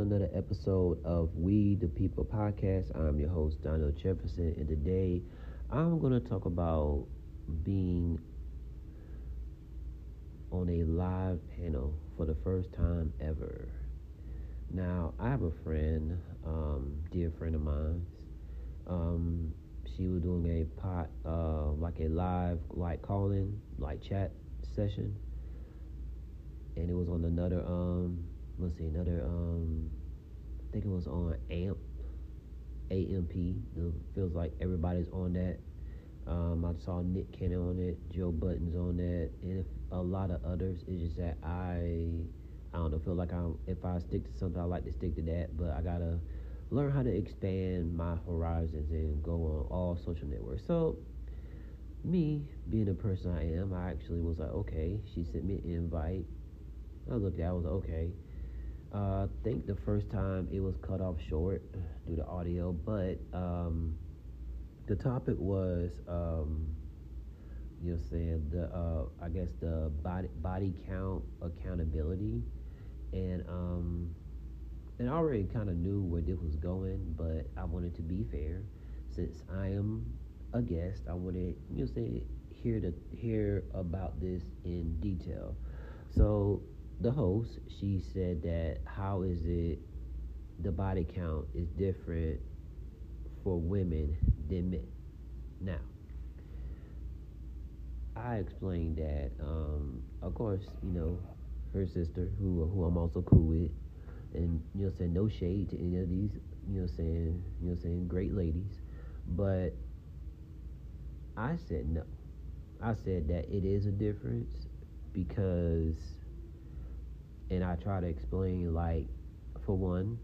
another episode of We the People podcast. I'm your host, Donald Jefferson, and today I'm going to talk about being on a live panel for the first time ever. Now, I have a friend, um, dear friend of mine. Um, she was doing a pot, uh, like a live, like calling, like chat session, and it was on another um let's see, another um I think it was on AMP AMP. It feels like everybody's on that. Um, I saw Nick Cannon on it, Joe Buttons on that, and a lot of others. It's just that I, I don't know, feel like I'm if I stick to something, I like to stick to that. But I gotta learn how to expand my horizons and go on all social networks. So, me being the person I am, I actually was like, okay. She sent me an invite. I looked at, it, I was like, okay. Uh, I think the first time it was cut off short due to audio, but um, the topic was, um, you know, saying the uh, I guess the body body count accountability, and um, and I already kind of knew where this was going, but I wanted to be fair, since I am a guest. I wanted you know say hear to hear about this in detail. So the host, she said that how is it the body count is different for women than men. Now, I explained that, um, of course, you know, her sister, who who I'm also cool with, and you know, saying no shade to any of these, you know, saying you know, saying great ladies, but I said no. I said that it is a difference because and I try to explain like for one,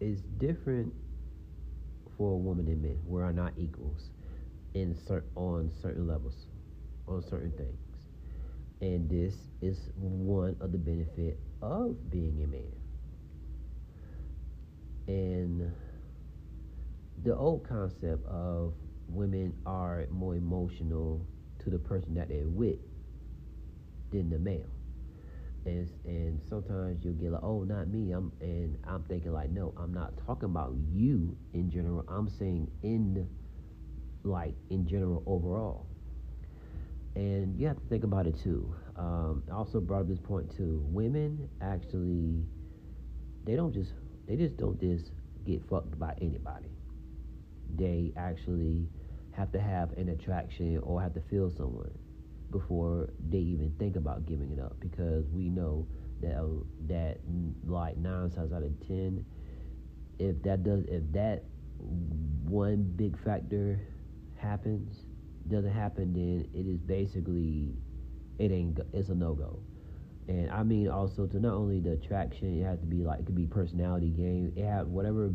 it's different for a woman and men. We are not equals in cer- on certain levels, on certain things. And this is one of the benefit of being a man. And the old concept of women are more emotional to the person that they're with than the male and and sometimes you'll get like, oh, not me. I'm and I'm thinking like, no, I'm not talking about you in general. I'm saying in like in general overall. And you have to think about it too. Um, I also brought up this point too. Women actually, they don't just they just don't just get fucked by anybody. They actually have to have an attraction or have to feel someone before they even think about giving it up because we know that uh, that like nine times out of ten, if that does if that one big factor happens doesn't happen, then it is basically it ain't it's a no go. And I mean also to not only the attraction, it has to be like it could be personality game. It have whatever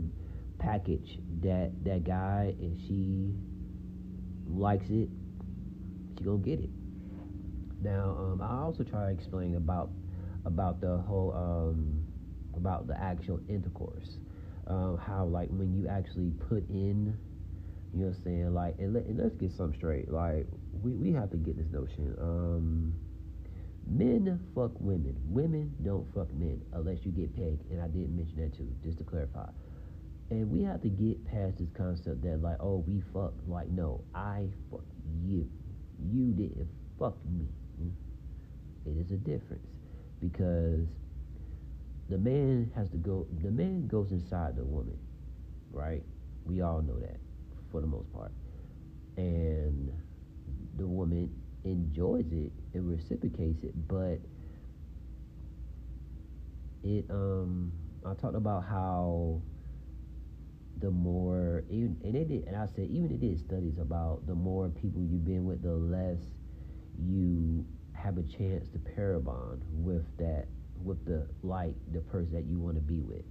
package that that guy and she likes it, she gonna get it. Now, um, I also try to explain about about the whole um, about the actual intercourse, uh, how like when you actually put in, you know, what I'm saying like, and, let, and let's get some straight. Like we we have to get this notion. Um, men fuck women. Women don't fuck men unless you get pegged. And I didn't mention that too, just to clarify. And we have to get past this concept that like, oh, we fuck. Like, no, I fuck you. You didn't fuck me. It is a difference because the man has to go. The man goes inside the woman, right? We all know that for the most part, and the woman enjoys it and reciprocates it, but it um I talked about how the more even and it did and I said even it did studies about the more people you've been with, the less you have a chance to pair bond with that with the like the person that you want to be with.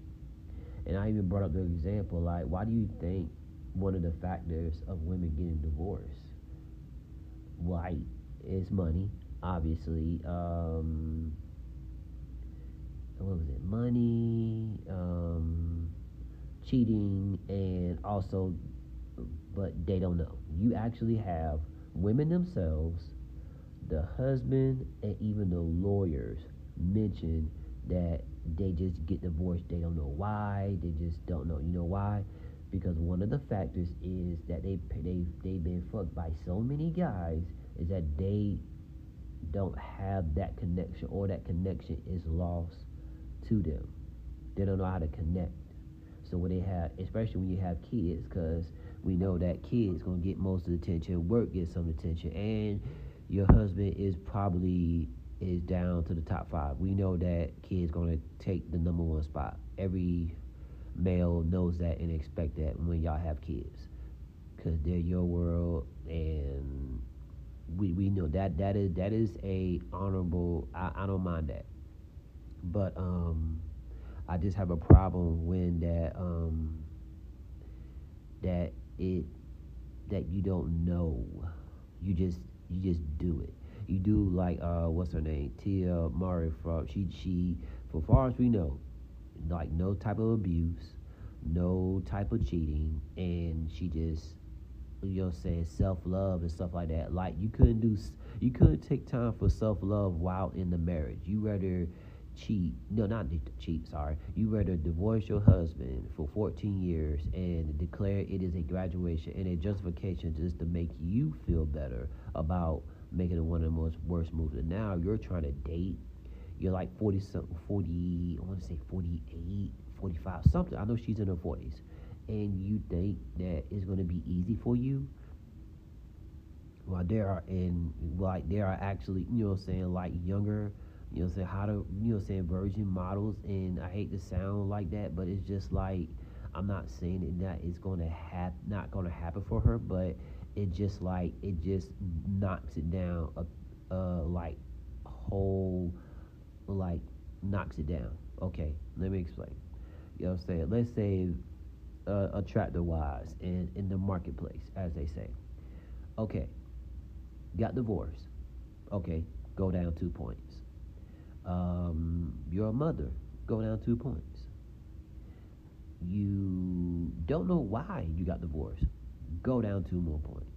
And I even brought up the example like why do you think one of the factors of women getting divorced white is money obviously um what was it money um cheating and also but they don't know you actually have women themselves the husband and even the lawyers mention that they just get divorced. They don't know why. They just don't know. You know why? Because one of the factors is that they they they've been fucked by so many guys is that they don't have that connection or that connection is lost to them. They don't know how to connect. So when they have, especially when you have kids, because we know that kids gonna get most of the attention, work gets some attention, and your husband is probably is down to the top five. We know that kids gonna take the number one spot. Every male knows that and expect that when y'all have kids, cause they're your world, and we we know that that is that is a honorable. I, I don't mind that, but um, I just have a problem when that um that it that you don't know. You just you just do it. You do like uh what's her name? Tia Mowry from she she for far as we know, like no type of abuse, no type of cheating, and she just you know saying self love and stuff like that. Like you couldn't do you couldn't take time for self love while in the marriage. You rather cheat no not cheat sorry. You rather divorce your husband for 14 years and declare it is a graduation and a justification just to make you feel better about making one of the most worst moves. And now you're trying to date. You're like 40 something 40 i want to say 48 45 something. I know she's in her 40s and you think that it's going to be easy for you? While there are and like there are actually you know what i'm saying like younger you know, say how to, you know, saying virgin models, and I hate to sound like that, but it's just like I'm not saying that it's going to have not going to happen for her, but it just like it just knocks it down, a, uh, like whole, like knocks it down. Okay, let me explain. You know what I'm saying? Let's say uh, attractor wise in in the marketplace, as they say. Okay, got divorced. Okay, go down two points um, you're mother, go down two points. You don't know why you got divorced, go down two more points.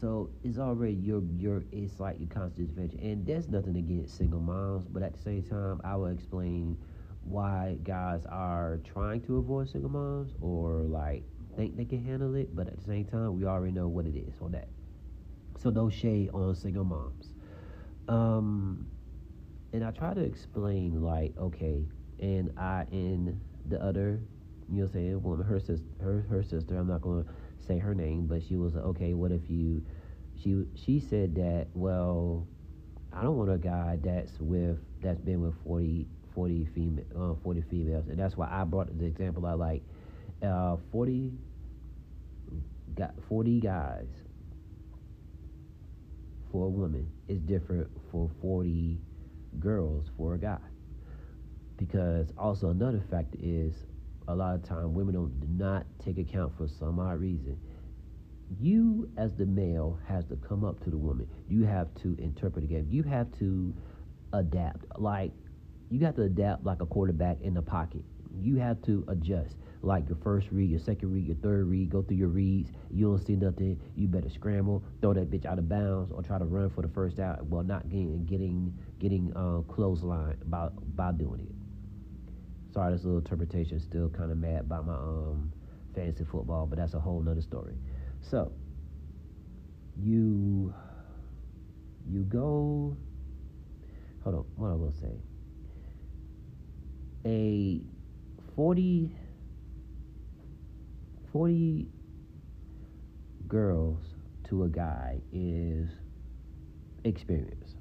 So it's already your your it's like your constant adventure, and there's nothing against single moms, but at the same time, I will explain why guys are trying to avoid single moms or like think they can handle it, but at the same time, we already know what it is on that. So no shade on single moms. Um, and I try to explain like, okay, and I and the other, you know, saying woman, her sister, her her sister. I'm not gonna say her name, but she was okay. What if you? She she said that. Well, I don't want a guy that's with that's been with 40, 40 female uh, 40 females, and that's why I brought the example. I like uh, 40 got 40 guys for a woman is different for 40 girls for a guy. Because also another factor is a lot of time women don't do not take account for some odd reason. You as the male has to come up to the woman. You have to interpret the game. You have to adapt. Like you have to adapt like a quarterback in the pocket. You have to adjust like your first read, your second read, your third read, go through your reads. You don't see nothing, you better scramble, throw that bitch out of bounds, or try to run for the first out. Well, not getting getting getting uh, clothesline by by doing it. Sorry, this little interpretation is still kind of mad by my um fantasy football, but that's a whole nother story. So you you go. Hold on, what I will say. A forty 40 girls to a guy is experience.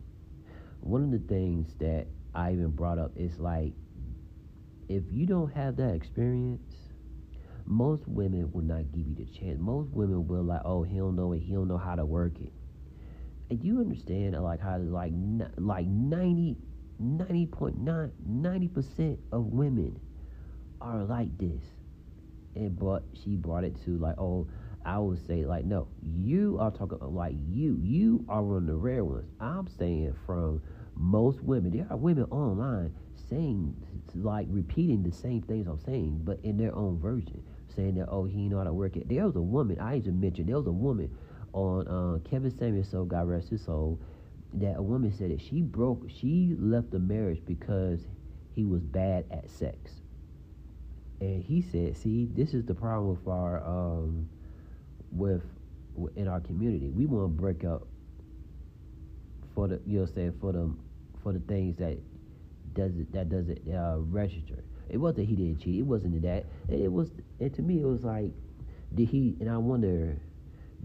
One of the things that I even brought up is like, if you don't have that experience, most women will not give you the chance. Most women will like, oh, he don't know it. He don't know how to work it. And you understand like how like like 90 90.9 90% of women are like this and but she brought it to like, oh, I would say like, no, you are talking like you, you are one of the rare ones. I'm saying from most women, there are women online saying like repeating the same things I'm saying, but in their own version, saying that oh he know how to work it. There was a woman I even mentioned. There was a woman on uh, Kevin Samuels so God rest his soul, that a woman said that she broke, she left the marriage because he was bad at sex. And he said, "See, this is the problem with our um, with in our community. We want to break up for the you know saying for the for the things that does it that doesn't uh, register. It wasn't he didn't cheat. It wasn't that. It was and to me it was like did he and I wonder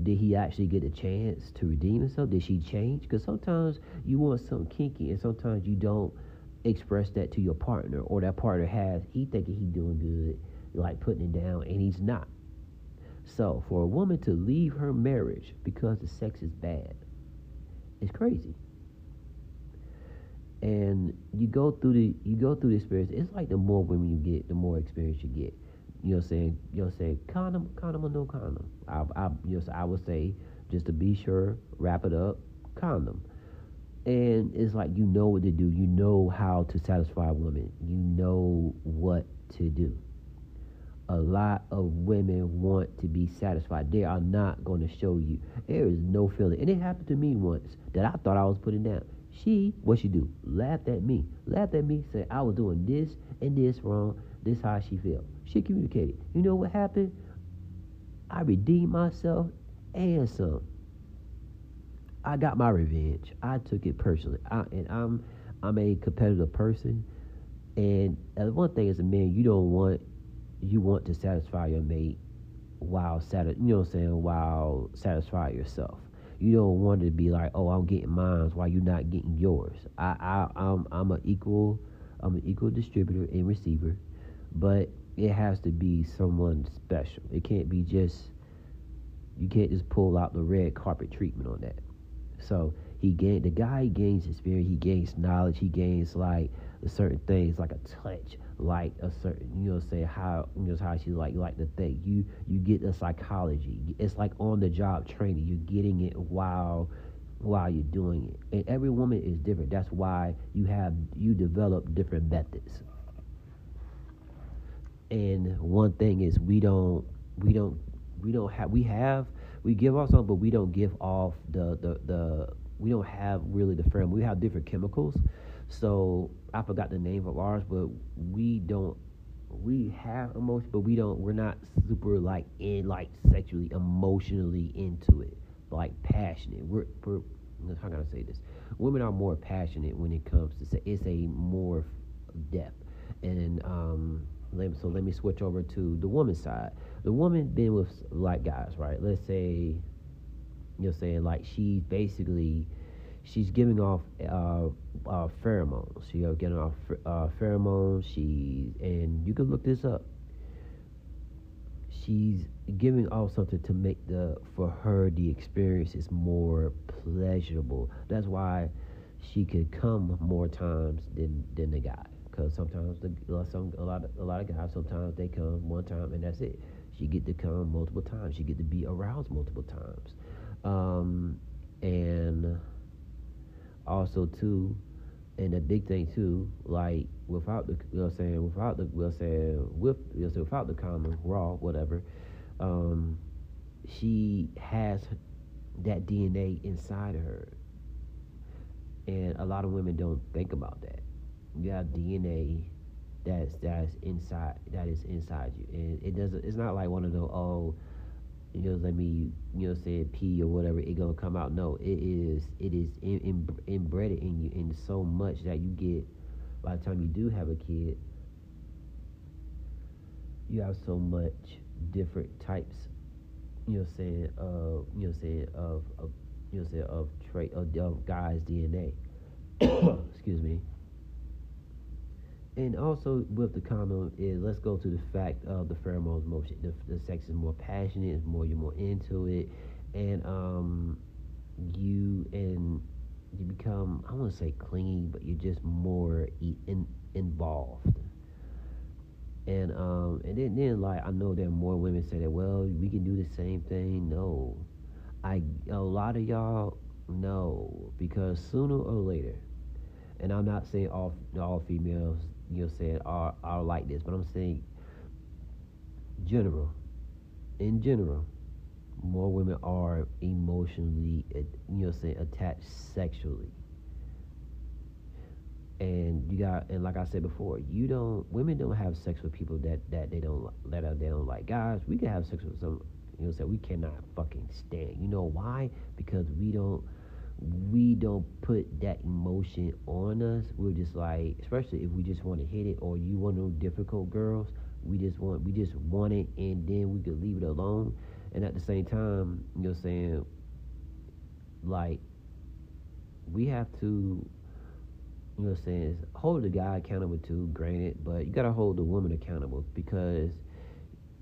did he actually get a chance to redeem himself? Did she change? Because sometimes you want something kinky, and sometimes you don't express that to your partner, or that partner has he thinking he doing good, like putting it down, and he's not. So for a woman to leave her marriage because the sex is bad, it's crazy. And you go through the you go through the experience. It's like the more women you get, the more experience you get. You know what I'm saying? You know I'm saying? Condom, condom or no condom. I, I, you know, I would say just to be sure, wrap it up, condom. And it's like you know what to do. You know how to satisfy a woman. You know what to do. A lot of women want to be satisfied. They are not going to show you. There is no feeling. And it happened to me once that I thought I was putting down. She, what she do? Laughed at me. Laughed at me, said I was doing this and this wrong. This how she felt. She communicated. You know what happened? I redeemed myself and some. I got my revenge. I took it personally. I, and I'm I'm a competitive person. And one thing as a man, you don't want you want to satisfy your mate while sati- you know what I'm saying, while satisfy yourself. You don't want to be like, oh, I'm getting mine while you're not getting yours. I, I I'm I'm an equal I'm an equal distributor and receiver, but it has to be someone special. It can't be just you can't just pull out the red carpet treatment on that. So he gained the guy gains experience, he gains knowledge, he gains like certain things like a touch, like a certain you know say how you know how she like like the thing. You you get the psychology. It's like on the job training. You're getting it while while you're doing it. And every woman is different. That's why you have you develop different methods. And one thing is we don't we don't we don't have we have we give off something, but we don't give off the the the we don't have really the firm. We have different chemicals. So I forgot the name of ours, but we don't we have emotion, but we don't we're not super like in like sexually emotionally into it, like passionate. We're, we're how can I say this? Women are more passionate when it comes to say it's a more depth. And um so let me switch over to the woman side. The woman been with like guys, right? Let's say you're saying like she's basically she's giving off uh, uh, pheromones. She's getting off uh, pheromones. She's and you can look this up. She's giving off something to make the for her the experience is more pleasurable. That's why she could come more times than than the guy. Because sometimes the some a lot of, a lot of guys sometimes they come one time and that's it. She get to come multiple times. She get to be aroused multiple times, um, and also too, and the big thing too, like without the you know what I'm saying without the you know saying with you know without the common raw whatever, um, she has that DNA inside of her, and a lot of women don't think about that. You have DNA that's that's inside that is inside you, and it doesn't. It's not like one of the oh, you know, let me you know say pee or whatever. It gonna come out. No, it is it is in, in, inbred in you, and so much that you get by the time you do have a kid, you have so much different types. You know, saying of you know saying of, of you know saying of trait of, of guys DNA. Excuse me and also with the condom is let's go to the fact of the pheromones motion. The, the sex is more passionate, it's more you're more into it, and um, you and you become I want to say clingy, but you're just more in, involved. And um, and then, then like I know are more women say that well we can do the same thing. No, I a lot of y'all no because sooner or later, and I'm not saying all all females you know saying are are like this, but I'm saying general, in general, more women are emotionally you know saying attached sexually. and you got and like I said before, you don't women don't have sex with people that that they don't that they don't like. Guys, we can have sex with some you know say we cannot fucking stand. You know why? Because we don't we don't put that emotion on us. We're just like, especially if we just want to hit it, or you want those difficult girls. We just want we just want it, and then we could leave it alone. And at the same time, you know, what I'm saying like we have to you know what I'm saying, hold the guy accountable too, granted, but you gotta hold the woman accountable because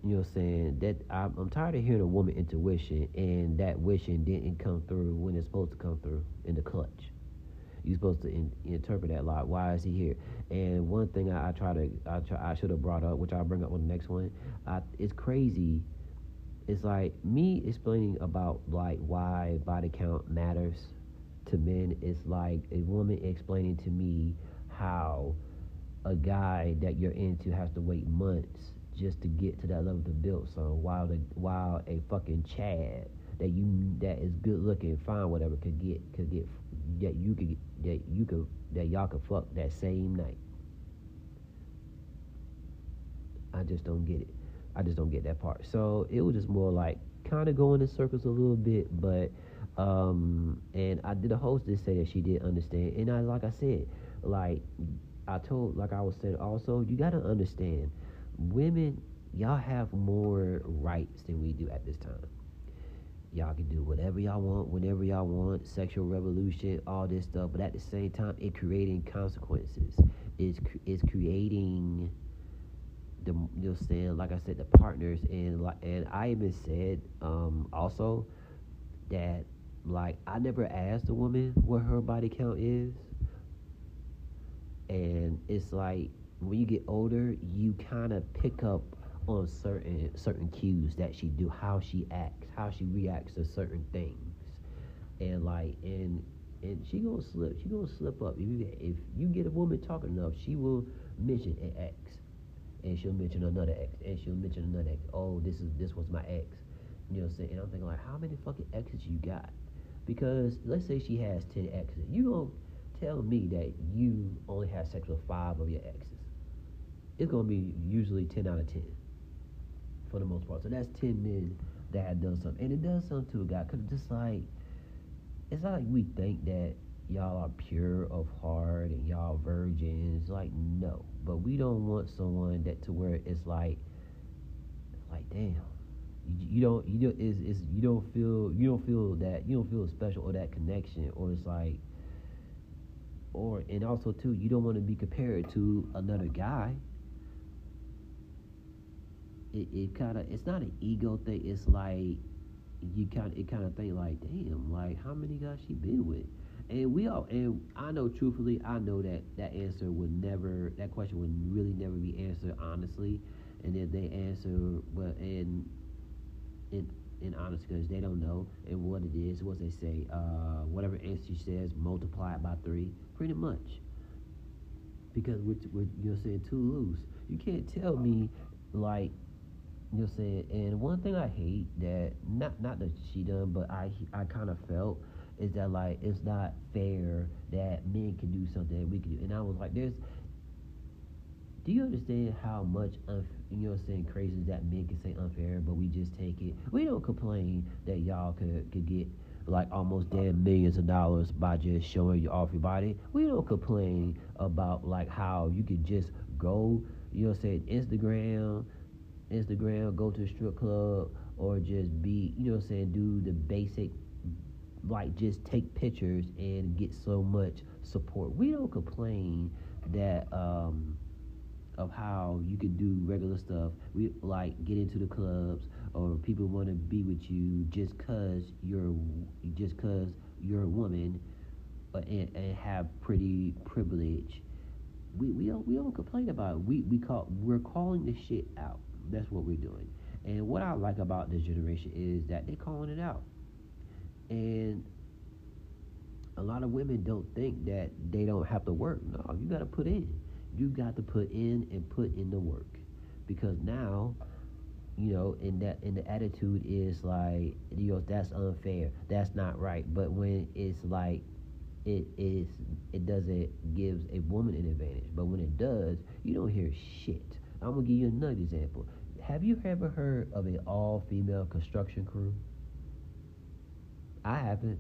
you know what I'm saying, that I'm, tired of hearing a woman intuition and that wishing didn't come through when it's supposed to come through in the clutch. You're supposed to in, interpret that lot. Why is he here? And one thing I, I try to, I try, I should have brought up, which I'll bring up on the next one. I, it's crazy. It's like me explaining about like why body count matters to men It's like a woman explaining to me how a guy that you're into has to wait months just to get to that level to build some while the while a fucking Chad that you that is good looking, fine, whatever could get could get that you could that you could that y'all could fuck that same night. I just don't get it. I just don't get that part. So it was just more like kind of going in circles a little bit, but um, and I did a host did say that she did understand, and I like I said, like I told, like I was saying, also you got to understand, women, y'all have more rights than we do at this time. Y'all can do whatever y'all want, whenever y'all want, sexual revolution, all this stuff. But at the same time, it creating consequences. It's it's creating the you know saying like I said the partners and and I even said um also that like I never asked a woman what her body count is. And it's like when you get older, you kind of pick up on certain certain cues that she do, how she acts, how she reacts to certain things, and like and and she gonna slip, she gonna slip up. If you if you get a woman talking enough, she will mention an ex, and she'll mention another ex, and she'll mention another ex. Oh, this is this was my ex. You know what I'm saying? And I'm thinking like, how many fucking exes you got? Because let's say she has 10 exes. You to tell me that you only had sex with five of your exes. It's going to be usually 10 out of 10 for the most part. So that's 10 men that have done something. And it does something to a guy because just like, it's not like we think that y'all are pure of heart and y'all virgins. Like, no. But we don't want someone that to where it's like, like, damn you, you don't you don't is is you don't feel you don't feel that you don't feel special or that connection or it's like or and also too you don't want to be compared to another guy it, it kind of it's not an ego thing it's like you kind it kind of think like damn like how many guys she been with and we all and i know truthfully i know that that answer would never that question would really never be answered honestly and if they answer but and in in honest because they don't know and what it is. What they say, uh, whatever answer she says, multiply it by three, pretty much. Because we're, we're you're saying too loose. You can't tell me like you're saying. And one thing I hate that not not that she done, but I I kind of felt is that like it's not fair that men can do something that we can do. And I was like, there's do you understand how much unf- you know what I'm saying crazy that men can say unfair, but we just take it. We don't complain that y'all could could get like almost damn millions of dollars by just showing you off your body. We don't complain about like how you could just go, you know what I'm saying, Instagram, Instagram, go to a strip club or just be, you know what I'm saying, do the basic like just take pictures and get so much support. We don't complain that um of how you can do regular stuff. We like get into the clubs or people want to be with you just cause you're just cause you're a woman uh, and, and have pretty privilege. We we don't we don't complain about it. We we call we're calling the shit out. That's what we're doing. And what I like about this generation is that they're calling it out. And a lot of women don't think that they don't have to work. No, you got to put in you got to put in and put in the work because now you know in that in the attitude is like you know that's unfair that's not right but when it's like it is it doesn't gives a woman an advantage. But when it does, you don't hear shit. I'm gonna give you another example. Have you ever heard of an all female construction crew? I haven't.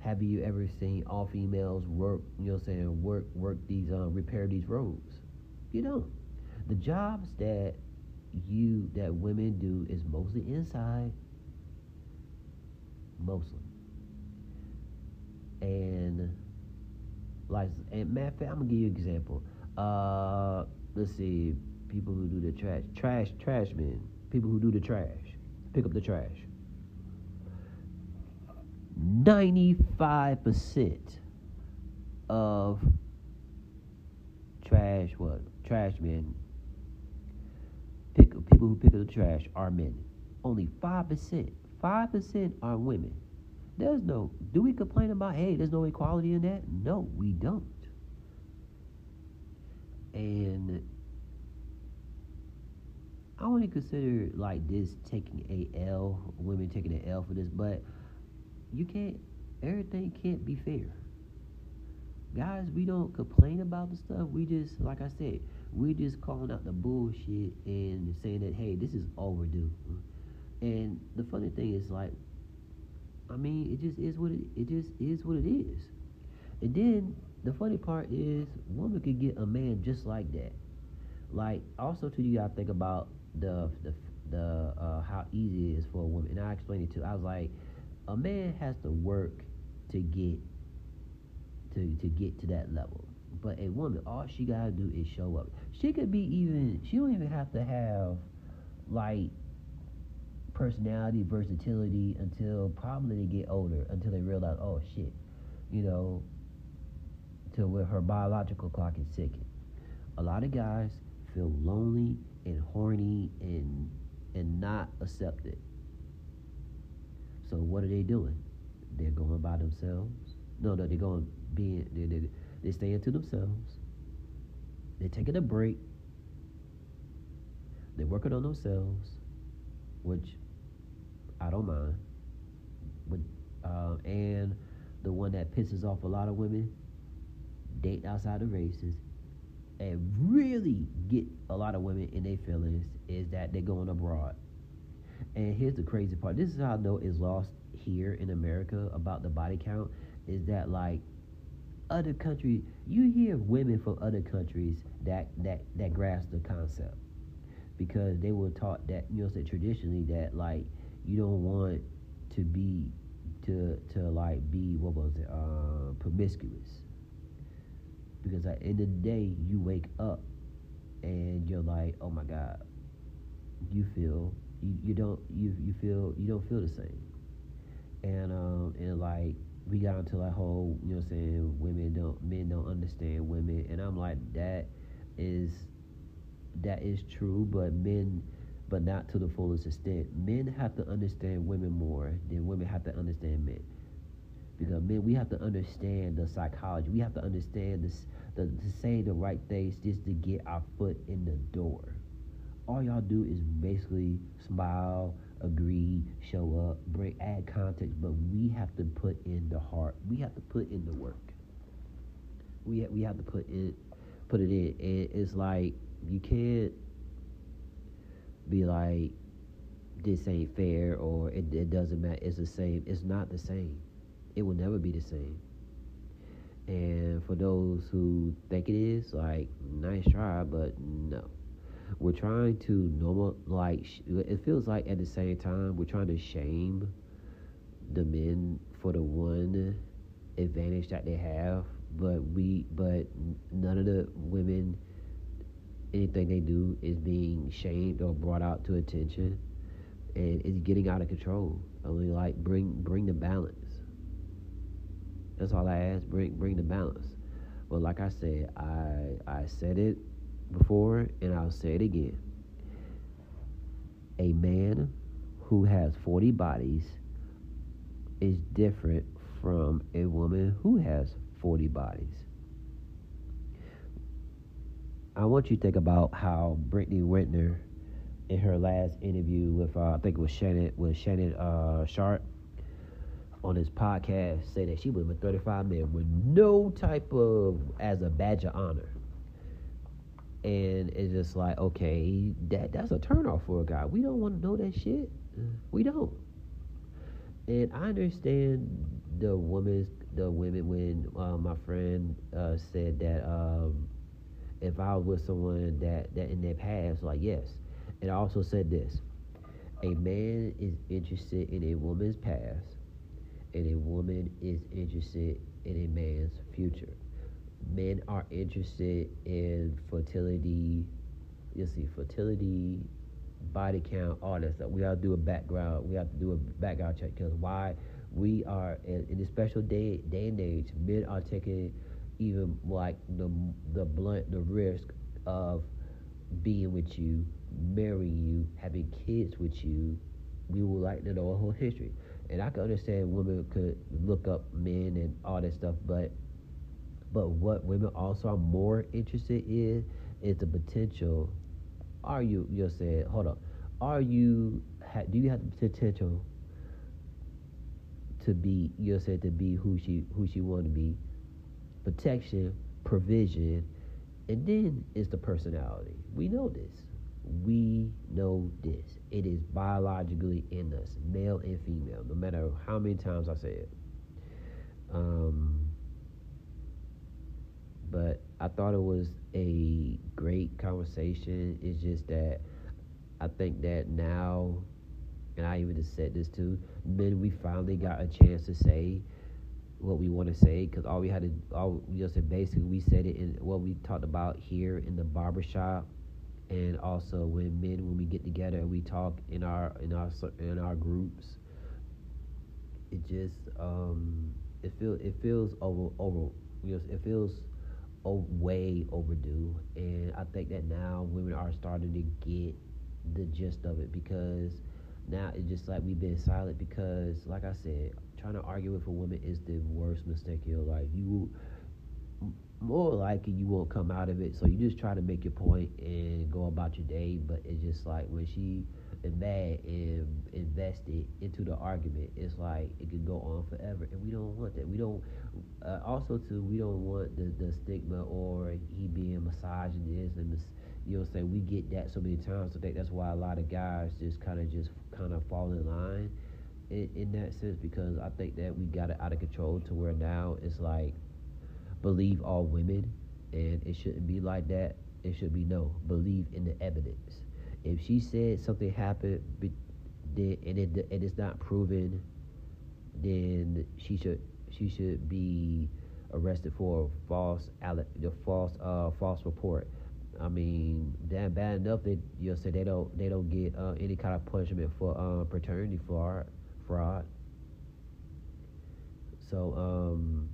Have you ever seen all females work, you know I'm saying, work work these um repair these roads? You don't. The jobs that you that women do is mostly inside. Mostly. And like and matter of fact, I'm gonna give you an example. Uh let's see, people who do the trash trash trash men. People who do the trash. Pick up the trash. 95% of trash what trash men pick people who pick up the trash are men only 5% 5% are women there's no do we complain about hey there's no equality in that no we don't and I only consider like this taking a L, women taking an L for this, but you can't everything can't be fair. Guys we don't complain about the stuff. We just like i said we're just calling out the bullshit and saying that hey this is overdue. And the funny thing is like i mean it just is what it, it just is what it is. And then the funny part is woman could get a man just like that like also to you gotta think about the the the uh, how easy it is for a woman and i explained it too i was like a man has to work to get to to get to that level. But a woman, all she gotta do is show up. She could be even she don't even have to have like personality, versatility until probably they get older, until they realize, oh shit, you know, to where her biological clock is ticking. A lot of guys feel lonely and horny and and not accepted. So what are they doing? They're going by themselves. No, no, they're going being they they they staying to themselves. They're taking a break. They're working on themselves, which I don't mind. But uh, and the one that pisses off a lot of women, date outside of races, and really get a lot of women in their feelings is that they're going abroad. And here's the crazy part. This is how I know it's lost here in America about the body count. Is that like other countries? You hear women from other countries that that that grasp the concept because they were taught that you know say traditionally that like you don't want to be to to like be what was it uh, promiscuous because at the end of the day you wake up and you're like oh my god you feel you, you don't you you feel you don't feel the same. And um and like we got into that whole you know what I'm saying women don't men don't understand women. And I'm like that is that is true but men but not to the fullest extent. Men have to understand women more than women have to understand men because man we have to understand the psychology we have to understand this the, to say the right things just to get our foot in the door all y'all do is basically smile, agree, show up, bring add context, but we have to put in the heart. We have to put in the work. We ha- we have to put in put it in. And it's like you can't be like this ain't fair or it, it doesn't matter. It's the same. It's not the same. It will never be the same. And for those who think it is, like nice try, but no. We're trying to normal like it feels like at the same time we're trying to shame the men for the one advantage that they have but we but none of the women anything they do is being shamed or brought out to attention and it's getting out of control. Mean like bring bring the balance that's all i ask bring bring the balance but like i said i i said it before, and I'll say it again. A man who has 40 bodies is different from a woman who has 40 bodies. I want you to think about how Brittany Renner, in her last interview with, uh, I think it was Shannon, with Shannon uh, Sharpe, on his podcast say that she was with 35 men with no type of as a badge of honor. And it's just like, okay, that that's a turnoff for a guy. We don't want to know that shit. We don't. And I understand the women's the women when uh, my friend uh, said that um, if I was with someone that that in their past, like yes, and I also said this: a man is interested in a woman's past, and a woman is interested in a man's future. Men are interested in fertility. You see, fertility, body count, all that stuff. We have to do a background. We have to do a background check because why? we are in, in this special day day and age. Men are taking even like the the blunt the risk of being with you, marrying you, having kids with you. We would like to know a whole history, and I can understand women could look up men and all that stuff, but but what women also are more interested in is the potential. Are you? You'll say, hold on. Are you? Do you have the potential to be you're said to be who she who she want to be protection provision and then is the personality we know this we know this. It is biologically in us male and female no matter how many times i say it. Um, but i thought it was a great conversation. It's just that i think that now and I even just said this too. Men, we finally got a chance to say what we want to say because all we had to, all we just said basically we said it in what we talked about here in the barbershop, and also when men when we get together and we talk in our in our in our groups. It just um it feels it feels over over you know it feels oh, way overdue, and I think that now women are starting to get the gist of it because now it's just like we've been silent because, like I said, trying to argue with a woman is the worst mistake of your life. You more likely you won't come out of it. So you just try to make your point and go about your day. But it's just like when she is mad and invested into the argument, it's like it could go on forever, and we don't want that. We don't. Uh, also, too, we don't want the the stigma or he being misogynist and. Mis- you know saying? We get that so many times. I think that's why a lot of guys just kind of just kind of fall in line in, in that sense because I think that we got it out of control to where now it's like believe all women and it shouldn't be like that. It should be no. Believe in the evidence. If she said something happened then, and it and it's not proven, then she should she should be arrested for false the false uh, false report I mean, damn bad enough that you'll say they don't they don't get uh, any kind of punishment for uh, paternity fraud fraud. So um,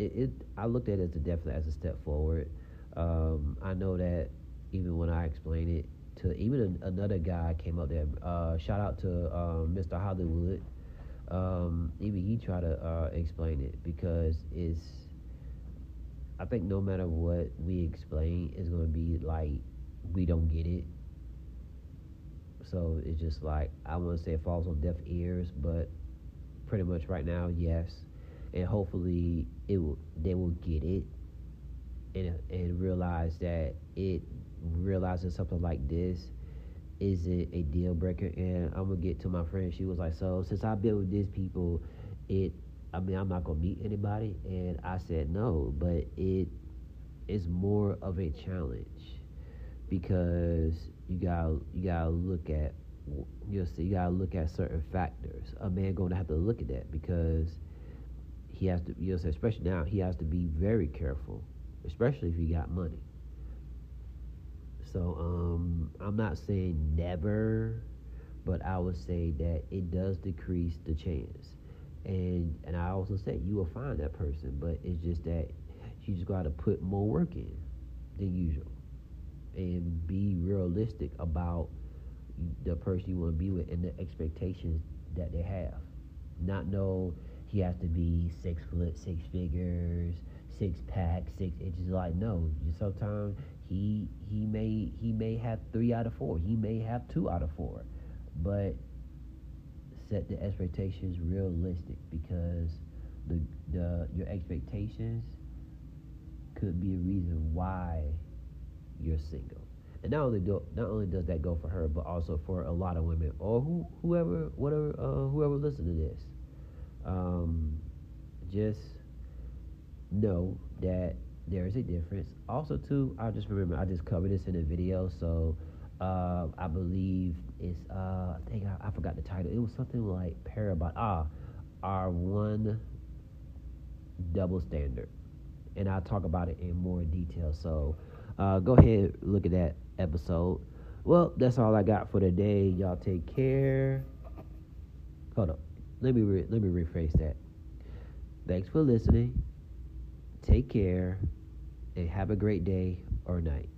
it, it I looked at it as a definitely as a step forward. Um, I know that even when I explained it to even a, another guy came up there. Uh, shout out to Mr. Um, Hollywood. Um, even he tried to uh, explain it because it's I think no matter what we explain, it's gonna be like we don't get it. So it's just like I want to say it falls on deaf ears, but pretty much right now, yes, and hopefully it will they will get it and and realize that it realizing something like this is it a deal breaker. And I'm gonna get to my friend. She was like, so since I've been with these people, it I mean, I'm not gonna meet anybody, and I said no, but it is more of a challenge because you got you gotta look at you know, see, you gotta look at certain factors. A man gonna have to look at that because he has to, you know, especially now, he has to be very careful, especially if he got money. So um, I'm not saying never, but I would say that it does decrease the chance and and I also said you will find that person, but it's just that you just got to put more work in than usual, and be realistic about the person you want to be with and the expectations that they have. Not know he has to be six foot, six figures, six pack, six inches. Like no, sometimes he he may he may have three out of four. He may have two out of four, but set the expectations realistic because the the your expectations could be a reason why you're single. And not only do, not only does that go for her, but also for a lot of women or who, whoever whatever uh, whoever listen to this. Um, just know that there is a difference. Also, too, I just remember I just covered this in a video, so uh, I believe it's uh, I think I, I, forgot the title. It was something like Parabot. Ah, our one double standard, and I'll talk about it in more detail. So uh, go ahead look at that episode. Well, that's all I got for today. Y'all take care. Hold up. Let me re- let me rephrase that. Thanks for listening. Take care and have a great day or night.